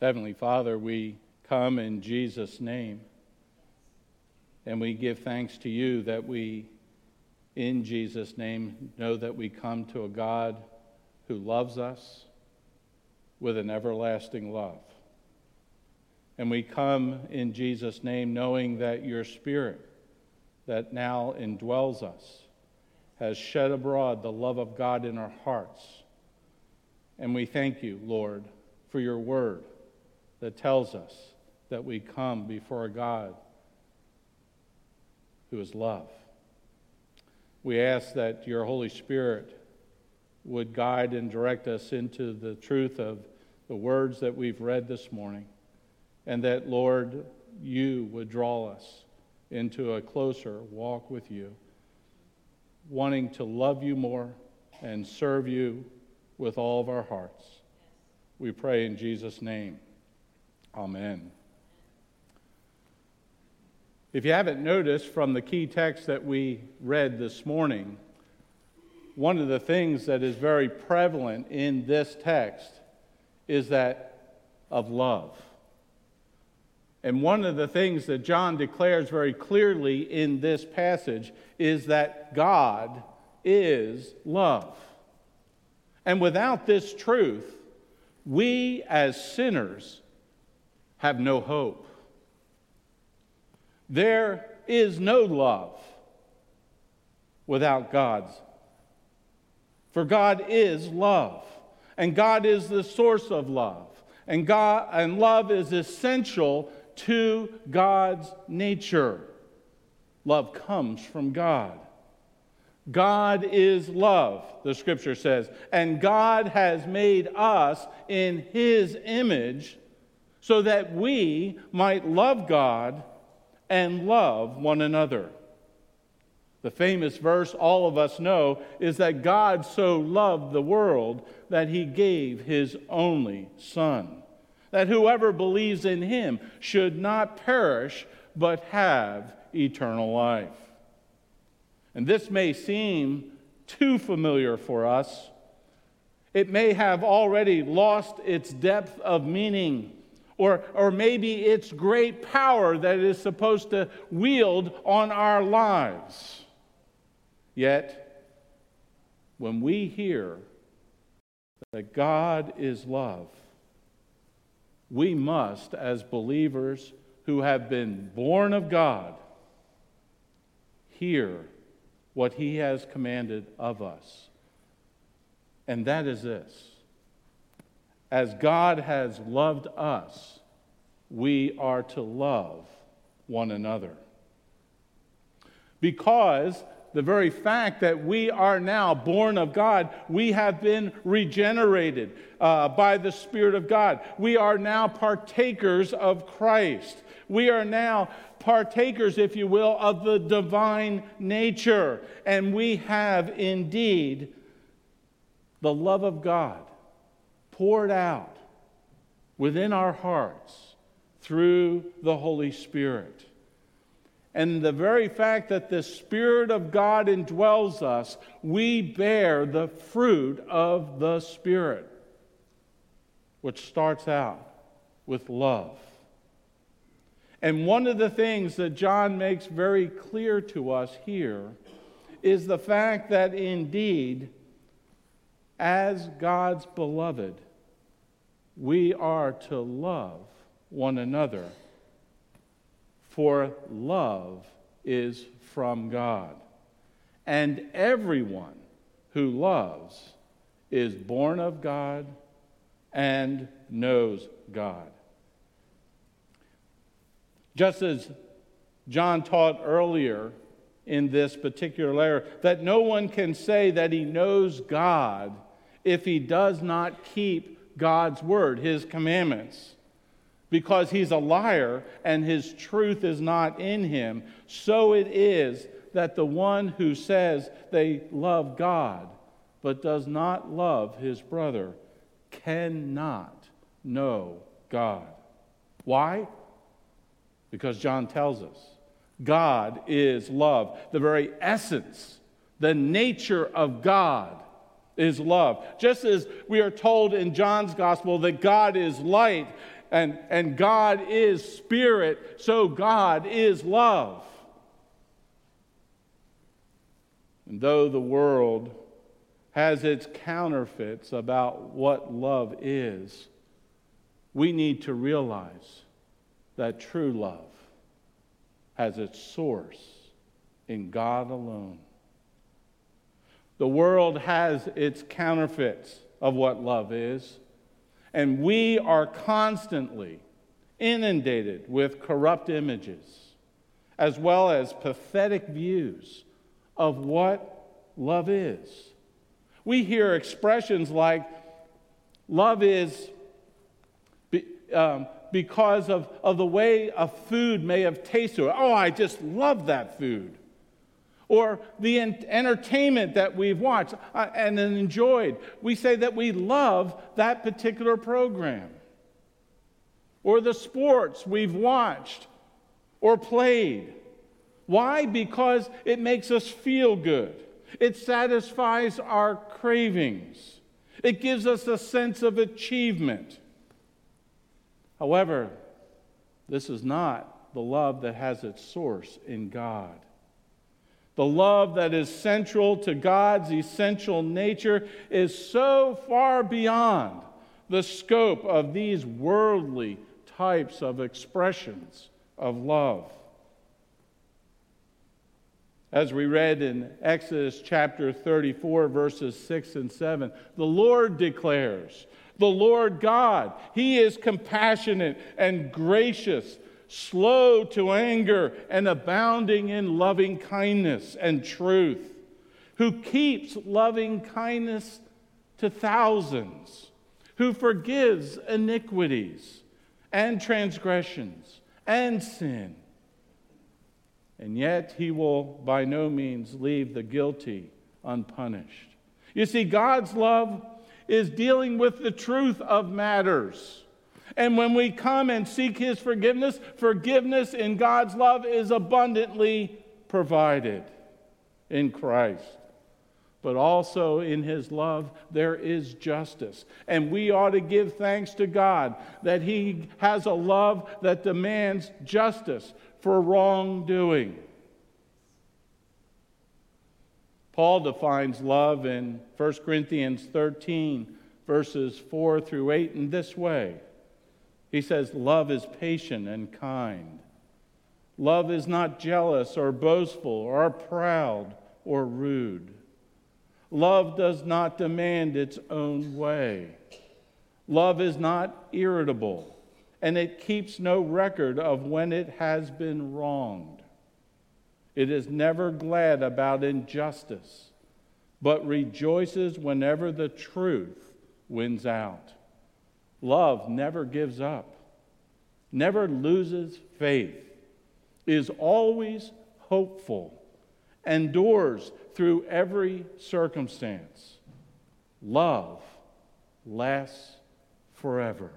Heavenly Father, we come in Jesus' name. And we give thanks to you that we, in Jesus' name, know that we come to a God who loves us with an everlasting love. And we come in Jesus' name knowing that your Spirit that now indwells us has shed abroad the love of God in our hearts. And we thank you, Lord, for your word that tells us that we come before a God who is love. We ask that your Holy Spirit would guide and direct us into the truth of the words that we've read this morning, and that, Lord, you would draw us into a closer walk with you, wanting to love you more and serve you with all of our hearts. We pray in Jesus' name. Amen. If you haven't noticed from the key text that we read this morning, one of the things that is very prevalent in this text is that of love. And one of the things that John declares very clearly in this passage is that God is love. And without this truth, we as sinners have no hope. There is no love without God's. For God is love, and God is the source of love. And God and love is essential to God's nature. Love comes from God. God is love, the scripture says, and God has made us in his image so that we might love God and love one another. The famous verse all of us know is that God so loved the world that he gave his only Son that whoever believes in him should not perish, but have eternal life. And this may seem too familiar for us. It may have already lost its depth of meaning, or, or maybe its great power that is supposed to wield on our lives. Yet, when we hear that God is love, we must, as believers who have been born of God, hear what He has commanded of us. And that is this as God has loved us, we are to love one another. Because the very fact that we are now born of God, we have been regenerated uh, by the Spirit of God. We are now partakers of Christ. We are now partakers, if you will, of the divine nature. And we have indeed the love of God poured out within our hearts through the Holy Spirit. And the very fact that the Spirit of God indwells us, we bear the fruit of the Spirit, which starts out with love. And one of the things that John makes very clear to us here is the fact that indeed, as God's beloved, we are to love one another for love is from God. And everyone who loves is born of God and knows God. Just as John taught earlier in this particular letter, that no one can say that he knows God if he does not keep God's word, his commandments because he's a liar and his truth is not in him, so it is that the one who says they love God but does not love his brother cannot know God. Why? Because John tells us God is love. The very essence, the nature of God is love. Just as we are told in John's gospel that God is light, and, and God is spirit, so God is love. And though the world has its counterfeits about what love is, we need to realize that true love has its source in God alone. The world has its counterfeits of what love is, and we are constantly inundated with corrupt images as well as pathetic views of what love is. We hear expressions like, love is be, um, because of, of the way a food may have tasted. Oh, I just love that food or the entertainment that we've watched uh, and enjoyed. We say that we love that particular program, or the sports we've watched or played. Why? Because it makes us feel good, it satisfies our cravings, it gives us a sense of achievement. However, this is not the love that has its source in God. The love that is central to God's essential nature is so far beyond the scope of these worldly types of expressions of love. As we read in Exodus chapter 34, verses 6 and 7, the Lord declares, the Lord God, He is compassionate and gracious slow to anger, and abounding in loving kindness and truth, who keeps loving kindness to thousands, who forgives iniquities and transgressions and sin. And yet he will by no means leave the guilty unpunished. You see, God's love is dealing with the truth of matters. And when we come and seek His forgiveness, forgiveness in God's love is abundantly provided in Christ. But also in His love, there is justice. And we ought to give thanks to God that He has a love that demands justice for wrongdoing. Paul defines love in 1 Corinthians 13, verses 4 through 8, in this way he says, Love is patient and kind. Love is not jealous or boastful or proud or rude. Love does not demand its own way. Love is not irritable, and it keeps no record of when it has been wronged. It is never glad about injustice, but rejoices whenever the truth wins out. Love never gives up, never loses faith, is always hopeful, endures through every circumstance. Love lasts forever.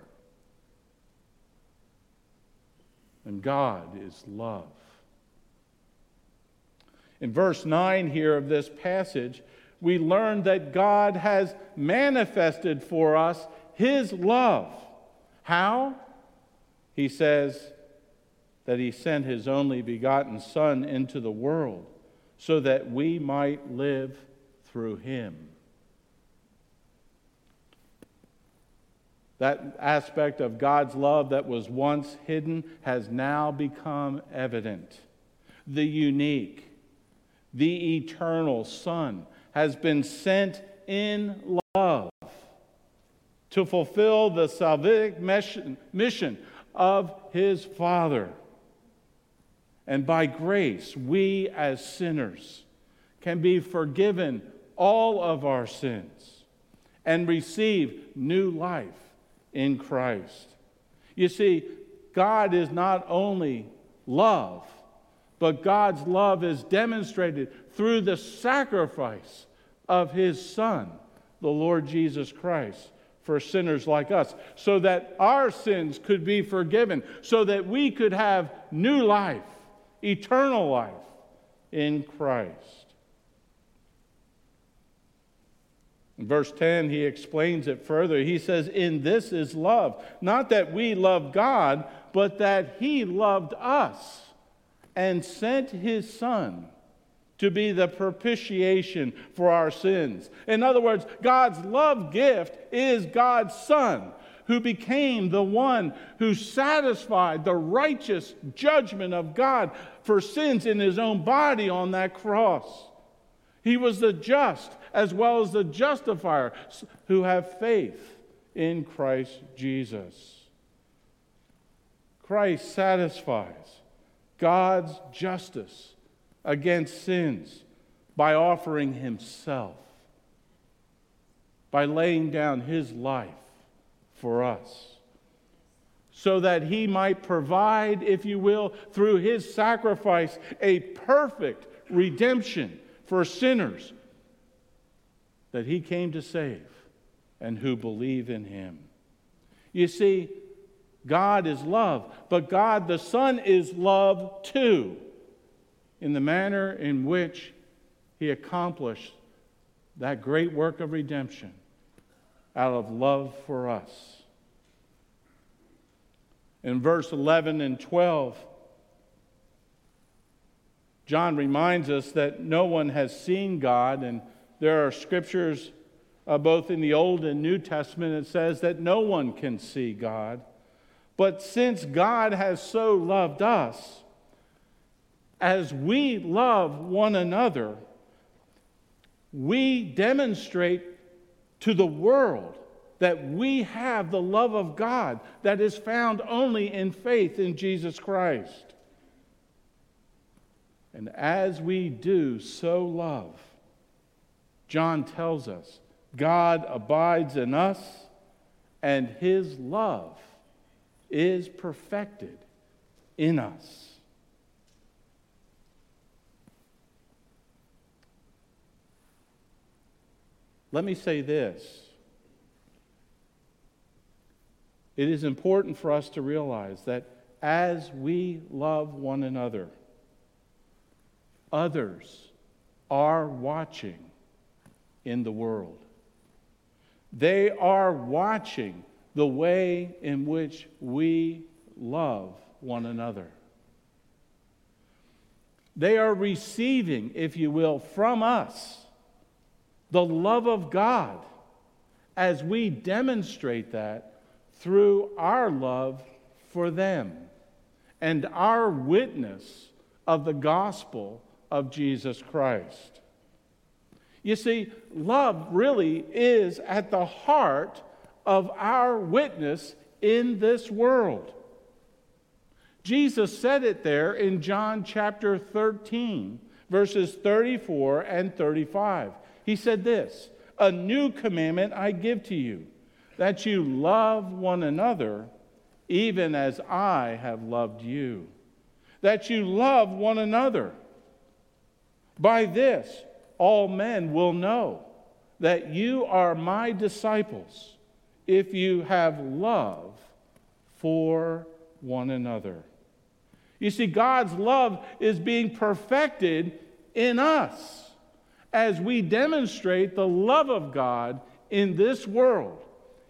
And God is love. In verse 9 here of this passage, we learn that God has manifested for us his love. How? He says that he sent his only begotten Son into the world so that we might live through him. That aspect of God's love that was once hidden has now become evident. The unique, the eternal Son has been sent in to fulfill the salvific mission of his Father. And by grace, we as sinners can be forgiven all of our sins and receive new life in Christ. You see, God is not only love, but God's love is demonstrated through the sacrifice of his Son, the Lord Jesus Christ for sinners like us, so that our sins could be forgiven, so that we could have new life, eternal life in Christ. In verse 10, he explains it further. He says, In this is love, not that we love God, but that he loved us and sent his Son to be the propitiation for our sins. In other words, God's love gift is God's Son, who became the one who satisfied the righteous judgment of God for sins in his own body on that cross. He was the just as well as the justifier who have faith in Christ Jesus. Christ satisfies God's justice against sins by offering himself, by laying down his life for us, so that he might provide, if you will, through his sacrifice, a perfect redemption for sinners that he came to save and who believe in him. You see, God is love, but God the Son is love too, in the manner in which he accomplished that great work of redemption out of love for us. In verse 11 and 12, John reminds us that no one has seen God, and there are scriptures uh, both in the Old and New Testament that says that no one can see God. But since God has so loved us, as we love one another, we demonstrate to the world that we have the love of God that is found only in faith in Jesus Christ. And as we do so love, John tells us God abides in us, and his love is perfected in us. Let me say this. It is important for us to realize that as we love one another, others are watching in the world. They are watching the way in which we love one another. They are receiving, if you will, from us the love of God as we demonstrate that through our love for them and our witness of the gospel of Jesus Christ. You see, love really is at the heart of our witness in this world. Jesus said it there in John chapter 13, verses 34 and 35. He said this A new commandment I give to you, that you love one another, even as I have loved you. That you love one another. By this, all men will know that you are my disciples if you have love for one another. You see, God's love is being perfected in us as we demonstrate the love of God in this world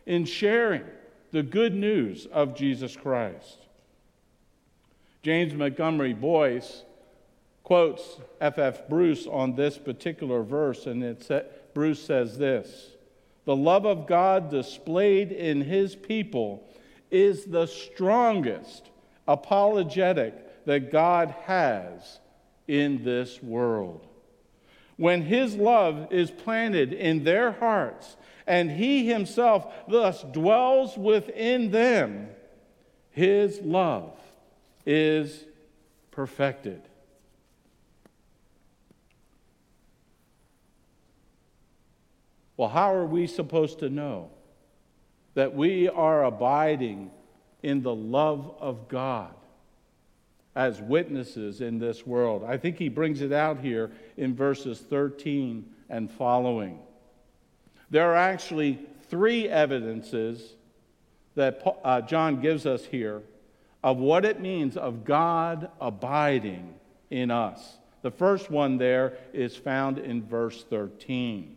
in sharing the good news of Jesus Christ. James Montgomery Boice quotes F.F. F. Bruce on this particular verse, and it's, Bruce says this The love of God displayed in his people is the strongest apologetic that God has in this world. When his love is planted in their hearts, and he himself thus dwells within them, his love is perfected. Well, how are we supposed to know that we are abiding in the love of God as witnesses in this world? I think he brings it out here in verses 13 and following. There are actually three evidences that uh, John gives us here of what it means of God abiding in us. The first one there is found in verse 13.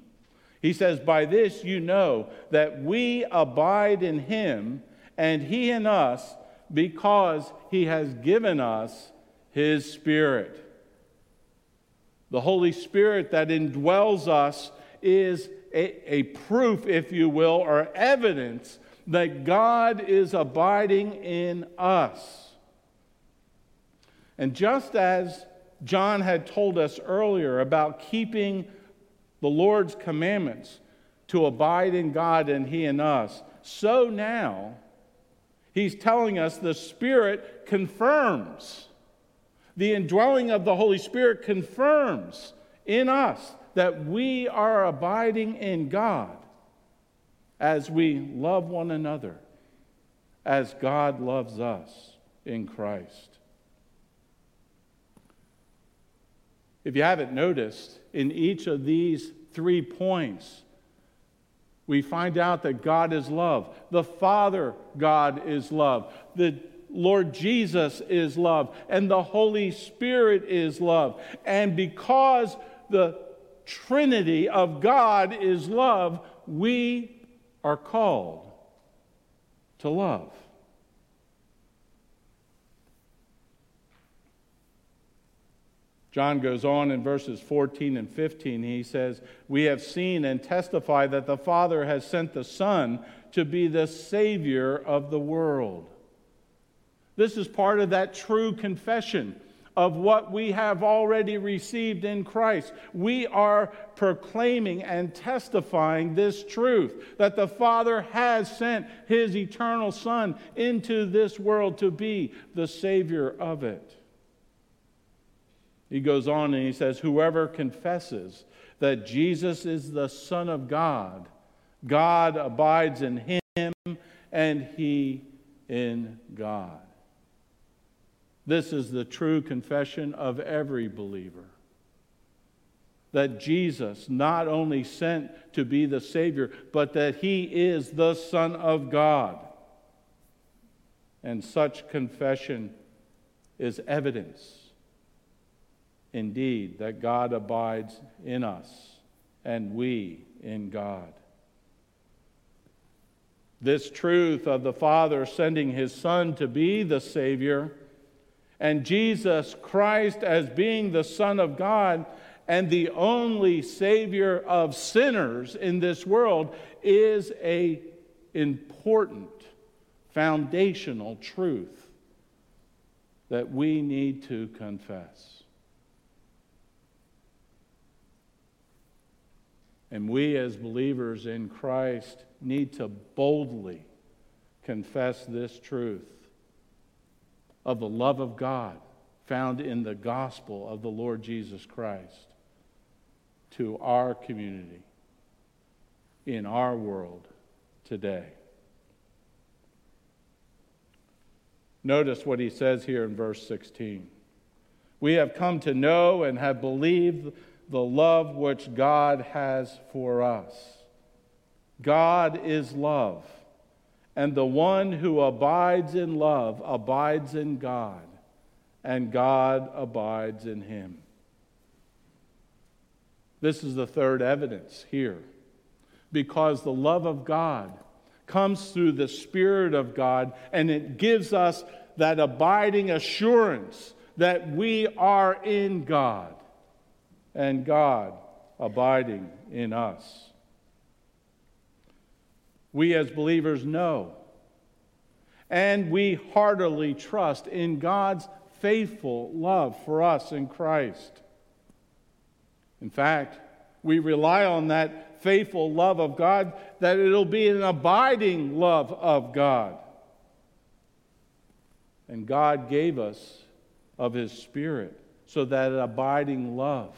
He says, By this you know that we abide in him and he in us because he has given us his Spirit. The Holy Spirit that indwells us is a, a, proof, if you will, or evidence that God is abiding in us. And just as John had told us earlier about keeping the Lord's commandments to abide in God and He in us, so now he's telling us the Spirit confirms. The indwelling of the Holy Spirit confirms in us that we are abiding in God as we love one another, as God loves us in Christ. If you haven't noticed, in each of these three points, we find out that God is love. The Father God is love. The Lord Jesus is love. And the Holy Spirit is love. And because the Trinity of God is love, we are called to love. John goes on in verses 14 and 15. He says, We have seen and testify that the Father has sent the Son to be the Savior of the world. This is part of that true confession of what we have already received in Christ. We are proclaiming and testifying this truth that the Father has sent His eternal Son into this world to be the Savior of it. He goes on and he says, Whoever confesses that Jesus is the Son of God, God abides in him and he in God. This is the true confession of every believer. That Jesus not only sent to be the Savior, but that He is the Son of God. And such confession is evidence, indeed, that God abides in us and we in God. This truth of the Father sending His Son to be the Savior and Jesus Christ as being the Son of God and the only Savior of sinners in this world is a important foundational truth that we need to confess. And we, as believers in Christ, need to boldly confess this truth of the love of God found in the gospel of the Lord Jesus Christ to our community, in our world today. Notice what he says here in verse 16. We have come to know and have believed the love which God has for us. God is love. And the one who abides in love abides in God, and God abides in him. This is the third evidence here. Because the love of God comes through the Spirit of God, and it gives us that abiding assurance that we are in God and God abiding in us we as believers know. And we heartily trust in God's faithful love for us in Christ. In fact, we rely on that faithful love of God that it'll be an abiding love of God. And God gave us of His Spirit so that abiding love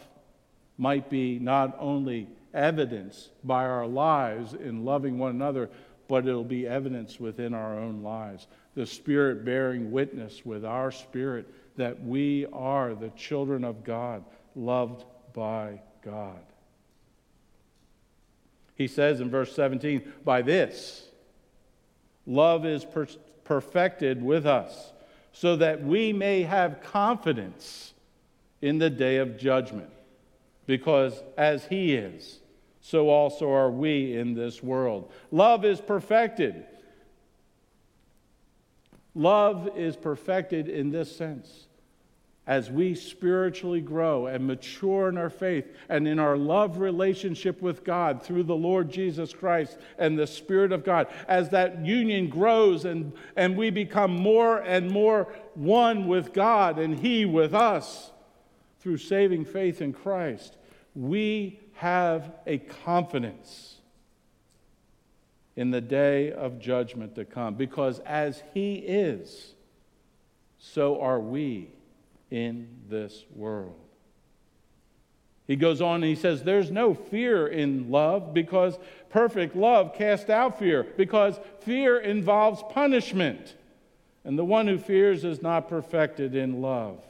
might be not only evidence by our lives in loving one another, but it'll be evidence within our own lives. The Spirit bearing witness with our spirit that we are the children of God, loved by God. He says in verse 17, By this, love is per- perfected with us, so that we may have confidence in the day of judgment. Because as He is, so also are we in this world. Love is perfected. Love is perfected in this sense as we spiritually grow and mature in our faith and in our love relationship with God through the Lord Jesus Christ and the Spirit of God, as that union grows and, and we become more and more one with God and He with us through saving faith in Christ, we have a confidence in the day of judgment to come because as He is, so are we in this world. He goes on and he says, There's no fear in love because perfect love casts out fear, because fear involves punishment. And the one who fears is not perfected in love.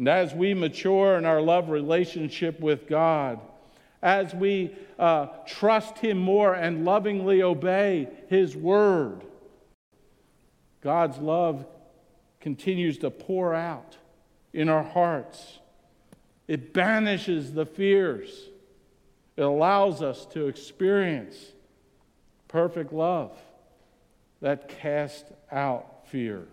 And as we mature in our love relationship with God, as we uh, trust Him more and lovingly obey His word, God's love continues to pour out in our hearts. It banishes the fears. It allows us to experience perfect love that casts out fear.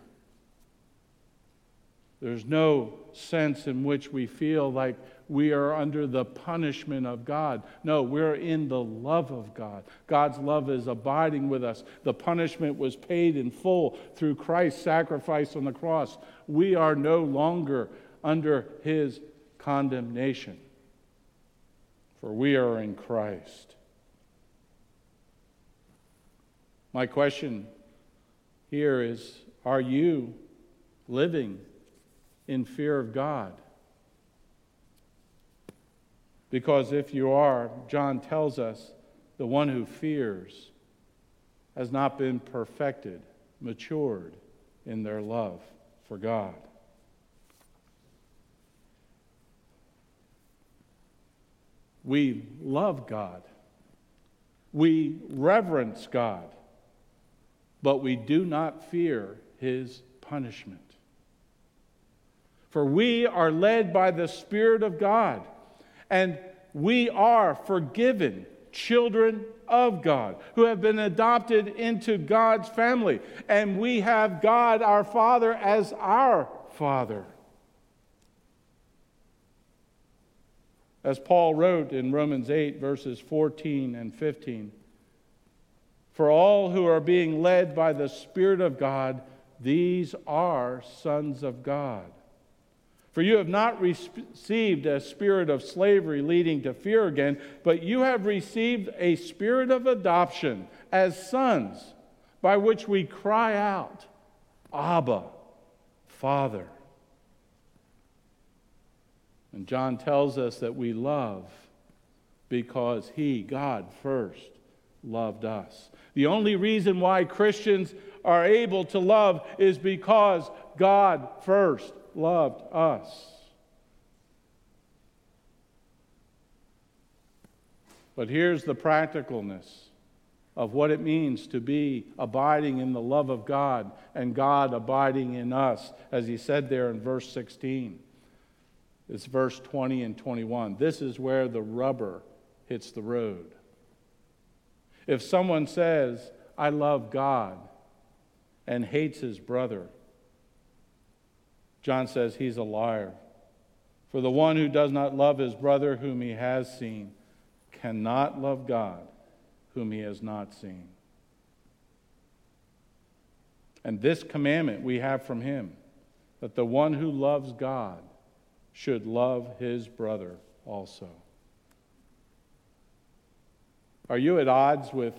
There's no sense in which we feel like we are under the punishment of God. No, we're in the love of God. God's love is abiding with us. The punishment was paid in full through Christ's sacrifice on the cross. We are no longer under his condemnation, for we are in Christ. My question here is Are you living in fear of God? Because if you are, John tells us, the one who fears has not been perfected, matured in their love for God. We love God. We reverence God. But we do not fear his punishment. For we are led by the Spirit of God and we are forgiven children of God who have been adopted into God's family. And we have God our Father as our Father. As Paul wrote in Romans 8, verses 14 and 15 For all who are being led by the Spirit of God, these are sons of God. For you have not received a spirit of slavery leading to fear again, but you have received a spirit of adoption as sons, by which we cry out, Abba, Father. And John tells us that we love because he, God, first loved us. The only reason why Christians are able to love is because God first loved us. But here's the practicalness of what it means to be abiding in the love of God and God abiding in us, as he said there in verse 16. It's verse 20 and 21. This is where the rubber hits the road. If someone says, I love God, and hates his brother, John says he's a liar. For the one who does not love his brother whom he has seen cannot love God whom he has not seen. And this commandment we have from him that the one who loves God should love his brother also. Are you at odds with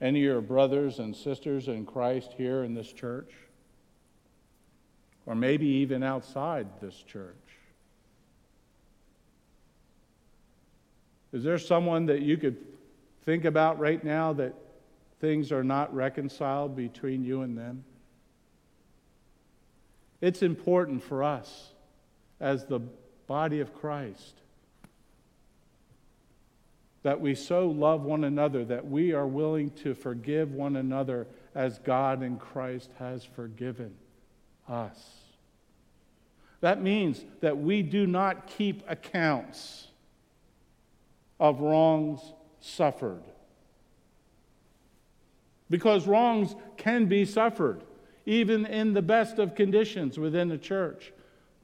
any of your brothers and sisters in Christ here in this church? Or maybe even outside this church? Is there someone that you could think about right now that things are not reconciled between you and them? It's important for us as the body of Christ that we so love one another that we are willing to forgive one another as God in Christ has forgiven us. That means that we do not keep accounts. of wrongs suffered. Because wrongs can be suffered, even in the best of conditions within the church.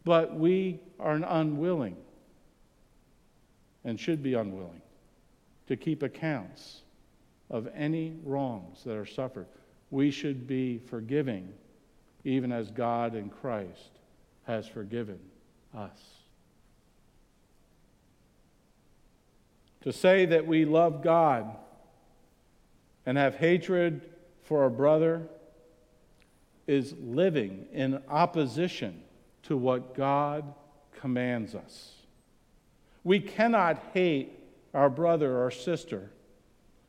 But we are unwilling and should be unwilling to keep accounts of any wrongs that are suffered. We should be forgiving, even as God in Christ has forgiven us. To say that we love God and have hatred for a brother is living in opposition to what God commands us. We cannot hate our brother or sister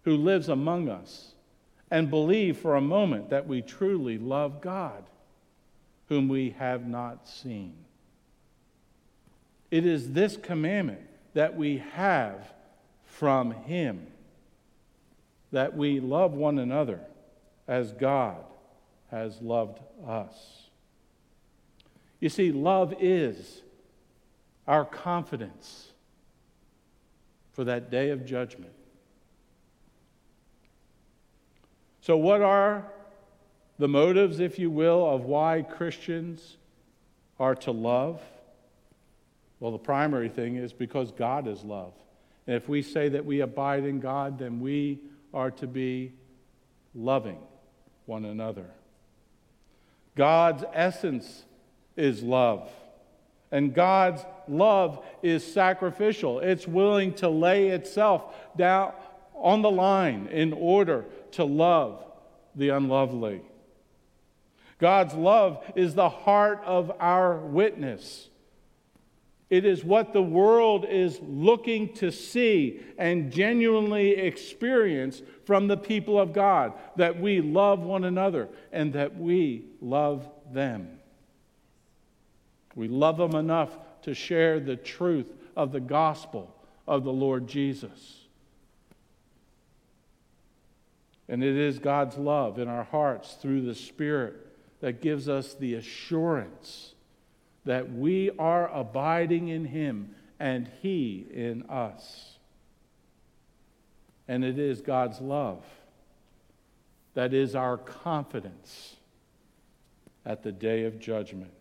who lives among us and believe for a moment that we truly love God, whom we have not seen. It is this commandment that we have from Him that we love one another as God has loved us. You see, love is our confidence for that day of judgment. So, what are the motives, if you will, of why Christians are to love? Well, the primary thing is because God is love. And if we say that we abide in God, then we are to be loving one another. God's essence is love. And God's love is sacrificial. It's willing to lay itself down on the line in order to love the unlovely. God's love is the heart of our witness. It is what the world is looking to see and genuinely experience from the people of God that we love one another and that we love them. We love them enough to share the truth of the gospel of the Lord Jesus. And it is God's love in our hearts through the Spirit that gives us the assurance that we are abiding in Him and He in us. And it is God's love that is our confidence at the day of judgment.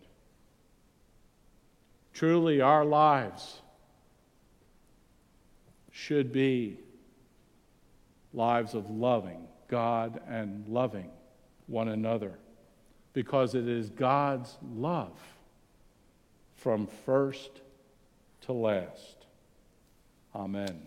Truly, our lives should be lives of loving God and loving one another because it is God's love from first to last. Amen.